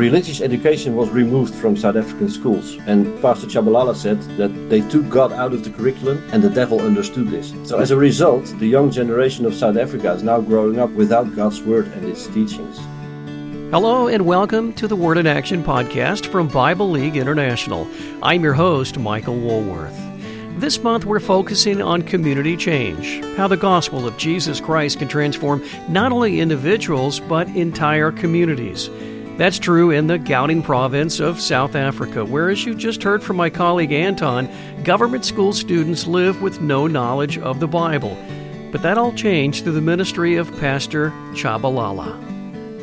religious education was removed from South African schools. And Pastor Tshabalala said that they took God out of the curriculum and the devil understood this. So as a result, the young generation of South Africa is now growing up without God's word and its teachings. Hello and welcome to the Word in Action podcast from Bible League International. I'm your host, Michael Woolworth. This month, we're focusing on community change, how the gospel of Jesus Christ can transform not only individuals, but entire communities. That's true in the Gauteng province of South Africa, where, as you just heard from my colleague Anton, government school students live with no knowledge of the Bible. But that all changed through the ministry of Pastor Tshabalala.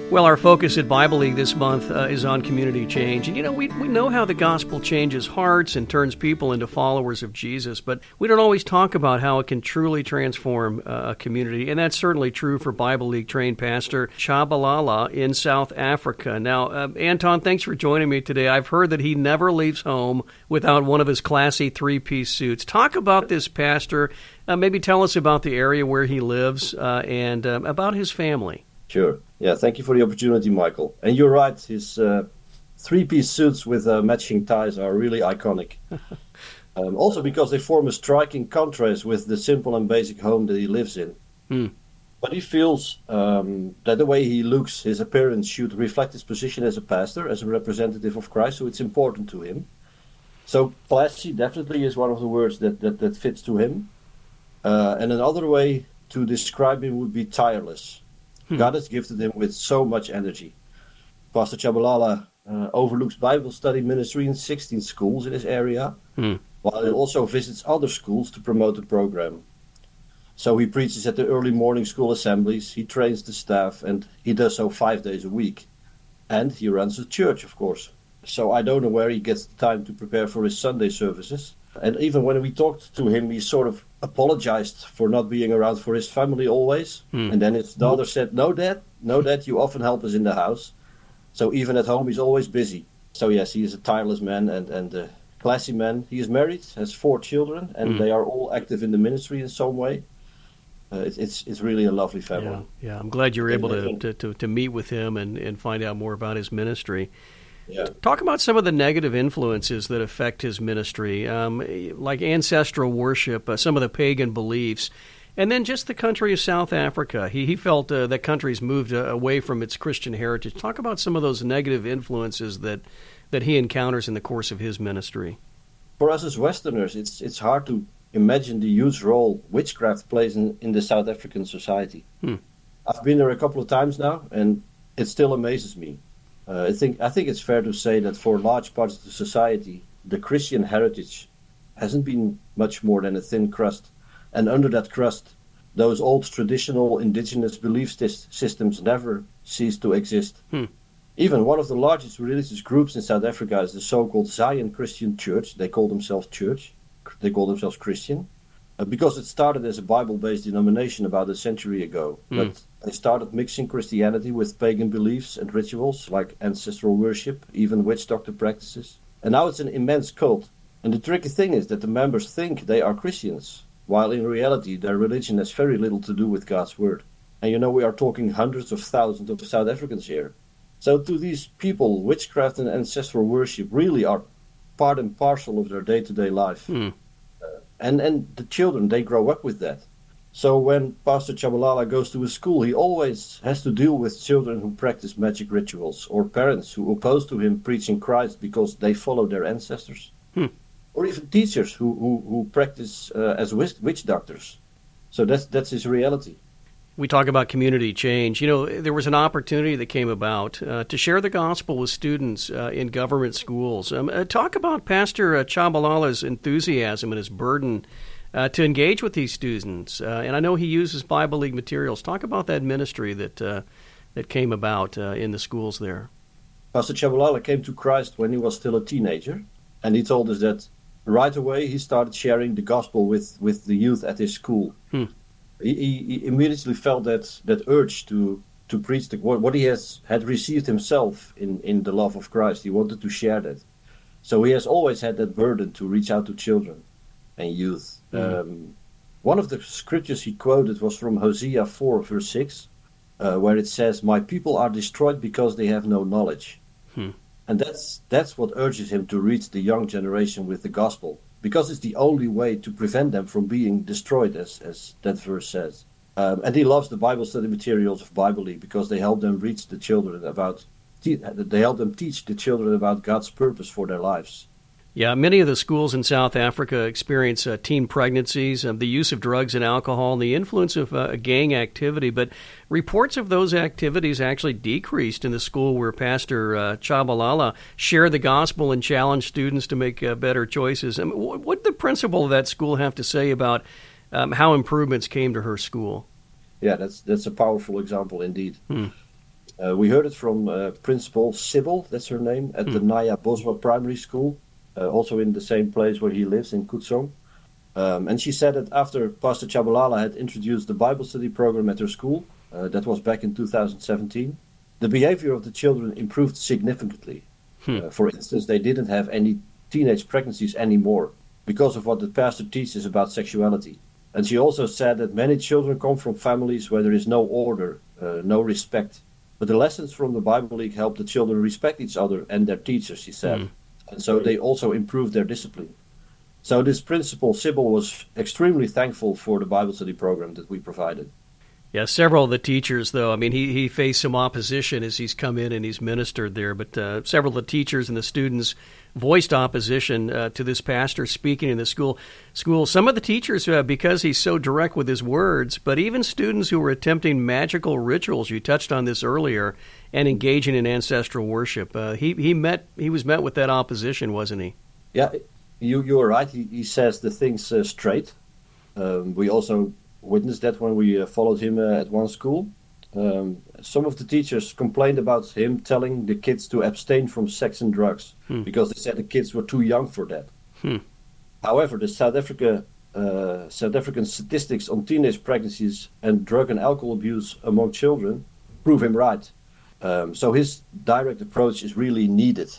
Well, our focus at Bible League this month uh, is on community change. And you know, we, we know how the gospel changes hearts and turns people into followers of Jesus, but we don't always talk about how it can truly transform uh, a community. And that's certainly true for Bible League trained pastor Tshabalala in South Africa. Now, uh, Anton, thanks for joining me today. I've heard that he never leaves home without one of his classy three piece suits. Talk about this pastor. Uh, maybe tell us about the area where he lives uh, and uh, about his family. Sure. Yeah, thank you for the opportunity, Michael. And you're right, his uh, three piece suits with uh, matching ties are really iconic. um, also, because they form a striking contrast with the simple and basic home that he lives in. Hmm. But he feels um, that the way he looks, his appearance should reflect his position as a pastor, as a representative of Christ, so it's important to him. So, classy definitely is one of the words that, that, that fits to him. Uh, and another way to describe him would be tireless. Hmm. God has gifted him with so much energy. Pastor Tshabalala uh, overlooks Bible study ministry in 16 schools in his area, hmm. while he also visits other schools to promote the program. So he preaches at the early morning school assemblies, he trains the staff, and he does so five days a week. And he runs a church, of course. So I don't know where he gets the time to prepare for his Sunday services. And even when we talked to him, he sort of apologized for not being around for his family always. Hmm. And then his daughter said, No, Dad, no, Dad, you often help us in the house. So even at home, he's always busy. So, yes, he is a tireless man and, and a classy man. He is married, has four children, and Hmm. they are all active in the ministry in some way. Uh, it's, it's, it's really a lovely family. Yeah, yeah. I'm glad you were able to, to, to, to meet with him and, and find out more about his ministry. Yeah. Talk about some of the negative influences that affect his ministry, um, like ancestral worship, uh, some of the pagan beliefs, and then just the country of South Africa. He, he felt uh, that country's moved uh, away from its Christian heritage. Talk about some of those negative influences that, that he encounters in the course of his ministry. For us as Westerners, it's, it's hard to imagine the huge role witchcraft plays in, in the South African society. Hmm. I've been there a couple of times now, and it still amazes me. Uh, I think I think it's fair to say that for large parts of the society, the Christian heritage hasn't been much more than a thin crust, and under that crust, those old traditional indigenous belief systems never cease to exist. Hmm. Even one of the largest religious groups in South Africa is the so-called Zion Christian Church. They call themselves church. They call themselves Christian. Uh, because it started as a Bible-based denomination about a century ago, Hmm. but they started mixing Christianity with pagan beliefs and rituals like ancestral worship, even witch doctor practices. And now it's an immense cult. And the tricky thing is that the members think they are Christians, while in reality their religion has very little to do with God's word. And you know we are talking hundreds of thousands of South Africans here. So to these people, witchcraft and ancestral worship really are part and parcel of their day-to-day life Hmm. And and the children they grow up with that. So when Pastor Tshabalala goes to a school, he always has to deal with children who practice magic rituals or parents who oppose to him preaching Christ because they follow their ancestors, Hmm. or even teachers who who, who practice uh, as witch, witch doctors. So that's that's his reality. We talk about community change. You know, there was an opportunity that came about uh, to share the gospel with students uh, in government schools. Um, uh, talk about Pastor uh, Tshabalala's enthusiasm and his burden uh, to engage with these students. Uh, and I know he uses Bible League materials. Talk about that ministry that uh, that came about uh, in the schools there. Pastor Tshabalala came to Christ when he was still a teenager, and he told us that right away he started sharing the gospel with, with the youth at his school. Hmm. He, he, immediately felt that, that urge to, to preach the, what, what he has had received himself in, in the love of Christ. He wanted to share that. So he has always had that burden to reach out to children and youth. Mhm. Um, one of the scriptures he quoted was from Hosea 4, verse 6, uh, where it says, My people are destroyed because they have no knowledge. Hmm. And that's that's what urges him to reach the young generation with the gospel, because it's the only way to prevent them from being destroyed, as as that verse says. Um, and he loves the Bible study materials of Bible League because they help them reach the children about they help them teach the children about God's purpose for their lives. Yeah, many of the schools in South Africa experience uh, teen pregnancies, uh, the use of drugs and alcohol, and the influence of uh, gang activity. But reports of those activities actually decreased in the school where Pastor uh, Tshabalala shared the gospel and challenged students to make uh, better choices. I mean, what did the principal of that school have to say about um, how improvements came to her school? Yeah, that's that's a powerful example indeed. Hmm. Uh, we heard it from uh, Principal Sybil, that's her name, at hmm. the Naya Boswa Primary School uh, also in the same place where he lives in Khutsong. Um, and she said that after Pastor Tshabalala had introduced the Bible study program at her school, uh, that was back in 2017, the behavior of the children improved significantly. Hmm. Uh, for instance, they didn't have any teenage pregnancies anymore because of what the pastor teaches about sexuality. And she also said that many children come from families where there is no order, uh, no respect. But the lessons from the Bible League help the children respect each other and their teachers, she said. Hmm and so they also improved their discipline. So this principal, Sybil, was extremely thankful for the Bible study program that we provided. Yeah, several of the teachers, though, I mean, he, he faced some opposition as he's come in and he's ministered there, but uh, several of the teachers and the students voiced opposition uh, to this pastor speaking in the school. School. Some of the teachers, uh, because he's so direct with his words, but even students who were attempting magical rituals. You touched on this earlier, and engaging in ancestral worship. Uh, he he met he was met with that opposition, wasn't he? Yeah, you you are right. He, he says the things straight. Um, we also witnessed that when we uh, followed him uh, at one school. Um, some of the teachers complained about him telling the kids to abstain from sex and drugs hmm. because they said the kids were too young for that. Hmm. However, the South Africa uh, South African statistics on teenage pregnancies and drug and alcohol abuse among children prove him right. Um, so his direct approach is really needed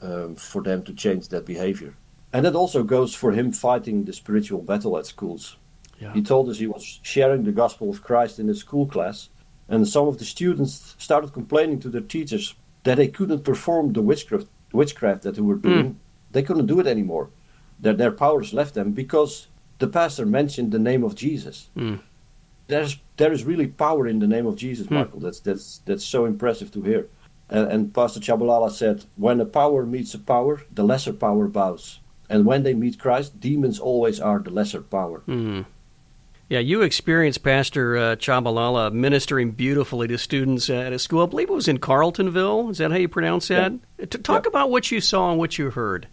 um, for them to change that behavior. And that also goes for him fighting the spiritual battle at schools. Yeah. He told us he was sharing the gospel of Christ in his school class, and some of the students started complaining to their teachers that they couldn't perform the witchcraft, witchcraft that they were doing. Mm. They couldn't do it anymore. Their, their powers left them because the pastor mentioned the name of Jesus. Mm. There's there is really power in the name of Jesus, hmm. Michael. That's that's that's so impressive to hear. And, and Pastor Tshabalala said, "When a power meets a power, the lesser power bows, and when they meet Christ, demons always are the lesser power." Mm. Yeah, you experienced Pastor uh, Tshabalala ministering beautifully to students at a school. I believe it was in Carletonville. Is that how you pronounce that? Yeah. To talk yeah. about what you saw and what you heard.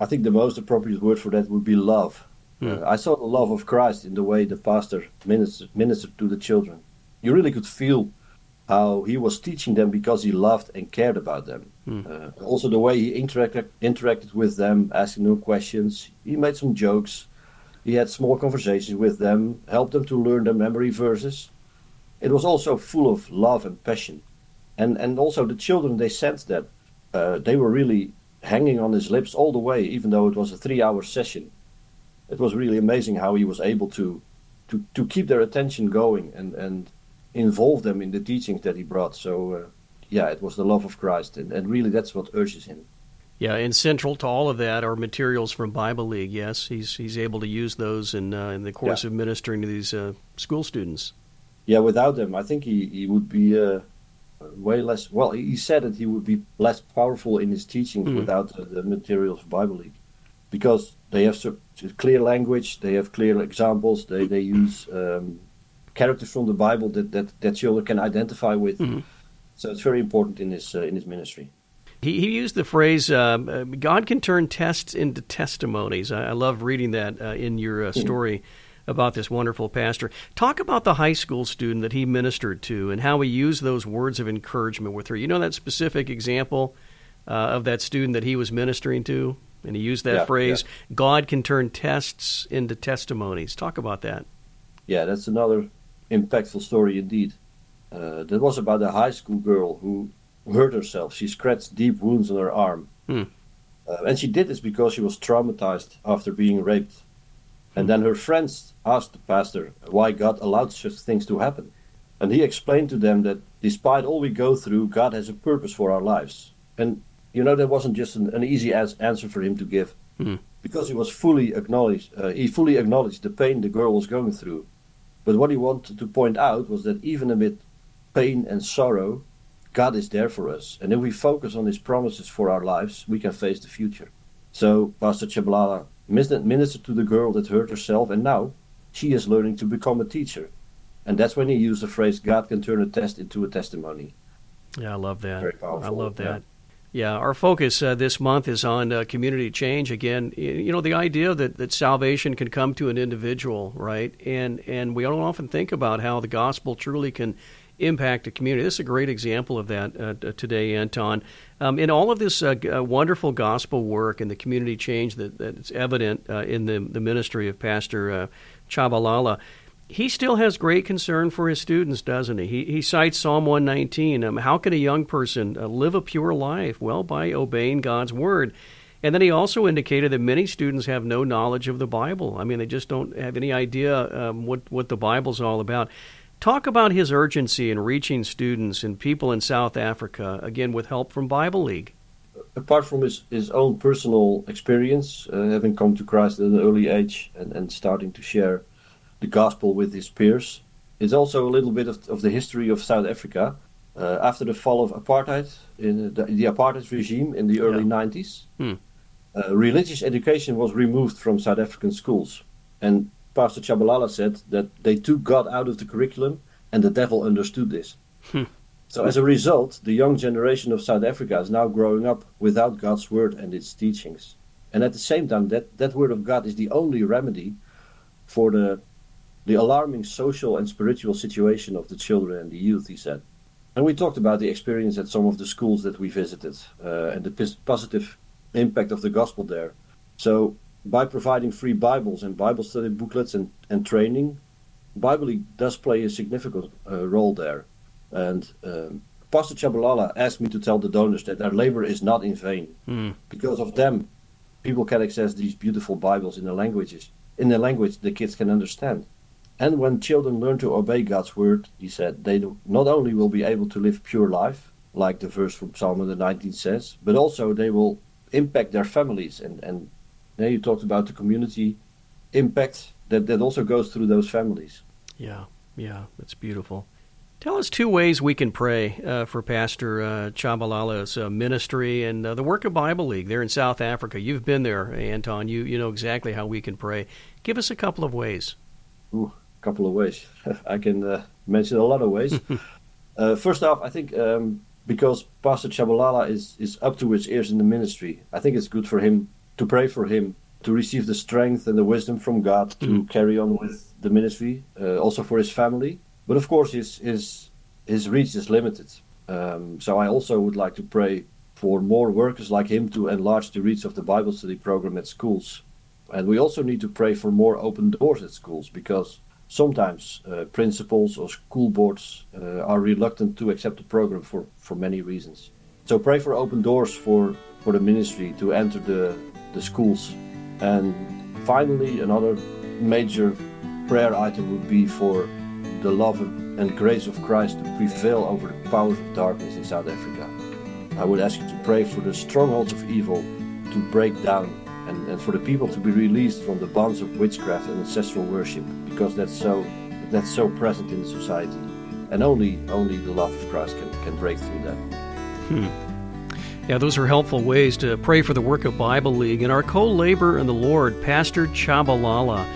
I think the most appropriate word for that would be love. Hmm. Uh, I saw the love of Christ in the way the pastor ministered, ministered to the children. You really could feel how he was teaching them because he loved and cared about them. Hmm. Uh, also, the way he interacted, interacted with them, asking them questions. He made some jokes. He had small conversations with them, helped them to learn their memory verses. It was also full of love and passion. And, and also, the children, they sensed that uh, they were really hanging on his lips all the way, even though it was a three hour session. It was really amazing how he was able to, to, to keep their attention going and, and involve them in the teachings that he brought. So, uh, yeah, it was the love of Christ. And, and really, that's what urges him. Yeah, and central to all of that are materials from Bible League. Yes, he's he's able to use those in uh, in the course yeah. of ministering to these uh, school students. Yeah, without them, I think he he would be uh, way less. Well, he said that he would be less powerful in his teachings mm. without the materials of Bible League, because they have clear language, they have clear examples, they they use um, characters from the Bible that that that children can identify with. Mm. So it's very important in his uh, in his ministry. He, he used the phrase, uh, God can turn tests into testimonies. I, I love reading that uh, in your uh, story about this wonderful pastor. Talk about the high school student that he ministered to and how he used those words of encouragement with her. You know that specific example uh, of that student that he was ministering to? And he used that yeah, phrase, yeah. God can turn tests into testimonies. Talk about that. Yeah, that's another impactful story indeed. Uh, that was about a high school girl who hurt herself. She scratched deep wounds on her arm. Hmm. Uh, and she did this because she was traumatized after being raped. And hmm. then her friends asked the pastor why God allowed such things to happen. And he explained to them that despite all we go through, God has a purpose for our lives. And you know, that wasn't just an, an easy as- answer for him to give, Hmm. because he was fully acknowledged. Uh, he fully acknowledged the pain the girl was going through. But what he wanted to point out was that even amid pain and sorrow, God is there for us, and if we focus on His promises for our lives, we can face the future. So Pastor Tshabalala ministered to the girl that hurt herself, and now she is learning to become a teacher. And that's when he used the phrase, God can turn a test into a testimony. Yeah, I love that. Very powerful. I love that. Yeah, our focus uh, this month is on uh, community change. Again, you know, the idea that, that salvation can come to an individual, right? And and we don't often think about how the gospel truly can impact a community. This is a great example of that uh, today, Anton. Um, in all of this uh, uh, wonderful gospel work and the community change that, that's evident uh, in the, the ministry of Pastor Tshabalala, he still has great concern for his students, doesn't he? He, he cites Psalm 119. Um, how can a young person uh, live a pure life? Well, by obeying God's word. And then he also indicated that many students have no knowledge of the Bible. I mean, they just don't have any idea um, what, what the Bible's all about. Talk about his urgency in reaching students and people in South Africa, again, with help from Bible League. Apart from his, his own personal experience, uh, having come to Christ at an early age and, and starting to share the gospel with his peers, it's also a little bit of, of the history of South Africa. Uh, after the fall of apartheid, in the, the apartheid regime in the early Yeah. 90s, Hmm. uh, religious education was removed from South African schools. And Pastor Tshabalala said that they took God out of the curriculum and the devil understood this. Hmm. So as a result, the young generation of South Africa is now growing up without God's word and its teachings. And at the same time, that, that word of God is the only remedy for the, the alarming social and spiritual situation of the children and the youth, he said. And we talked about the experience at some of the schools that we visited uh, and the pos- positive impact of the gospel there. So, by providing free Bibles and Bible study booklets and, and training, Bible does play a significant uh, role there. And um, Pastor Tshabalala asked me to tell the donors that their labor is not in vain. Hmm. Because of them, people can access these beautiful Bibles in the languages, in the language the kids can understand. And when children learn to obey God's word, he said, they not only will be able to live pure life, like the verse from Psalm 119 says, but also they will impact their families. And, and now you talked about the community impact that, that also goes through those families. Yeah, yeah, that's beautiful. Tell us two ways we can pray uh, for Pastor uh, Tshabalala's uh, ministry and uh, the work of Bible League there in South Africa. You've been there, Anton. You you know exactly how we can pray. Give us a couple of ways. Ooh, a couple of ways. I can uh, mention a lot of ways. uh, first off, I think um, because Pastor Tshabalala is, is up to his ears in the ministry, I think it's good for him to pray for him to receive the strength and the wisdom from God to carry on with the ministry, uh, also for his family. But of course, his his his reach is limited. Um, so I also would like to pray for more workers like him to enlarge the reach of the Bible study program at schools. And we also need to pray for more open doors at schools because sometimes uh, principals or school boards uh, are reluctant to accept the program for, for many reasons. So pray for open doors for, for the ministry to enter the, the schools. And finally, another major prayer item would be for the love and grace of Christ to prevail over the powers of darkness in South Africa. I would ask you to pray for the strongholds of evil to break down and, and for the people to be released from the bonds of witchcraft and ancestral worship because that's so that's so present in society. And only only the love of Christ can, can break through that. hmm. Yeah, those are helpful ways to pray for the work of Bible League and our co-laborer in the Lord, Pastor Tshabalala.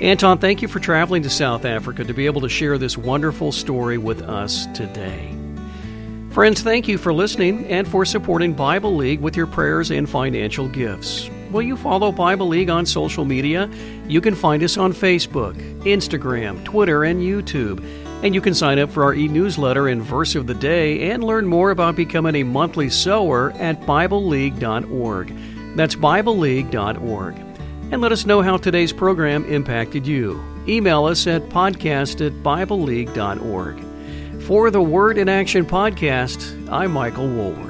Anton, thank you for traveling to South Africa to be able to share this wonderful story with us today. Friends, thank you for listening and for supporting Bible League with your prayers and financial gifts. Will you follow Bible League on social media? You can find us on Facebook, Instagram, Twitter, and YouTube. And you can sign up for our e newsletter and verse of the day and learn more about becoming a monthly sower at BibleLeague.org. That's BibleLeague.org. And let us know how today's program impacted you. Email us at podcast at BibleLeague.org. For the Word in Action podcast, I'm Michael Woolworth.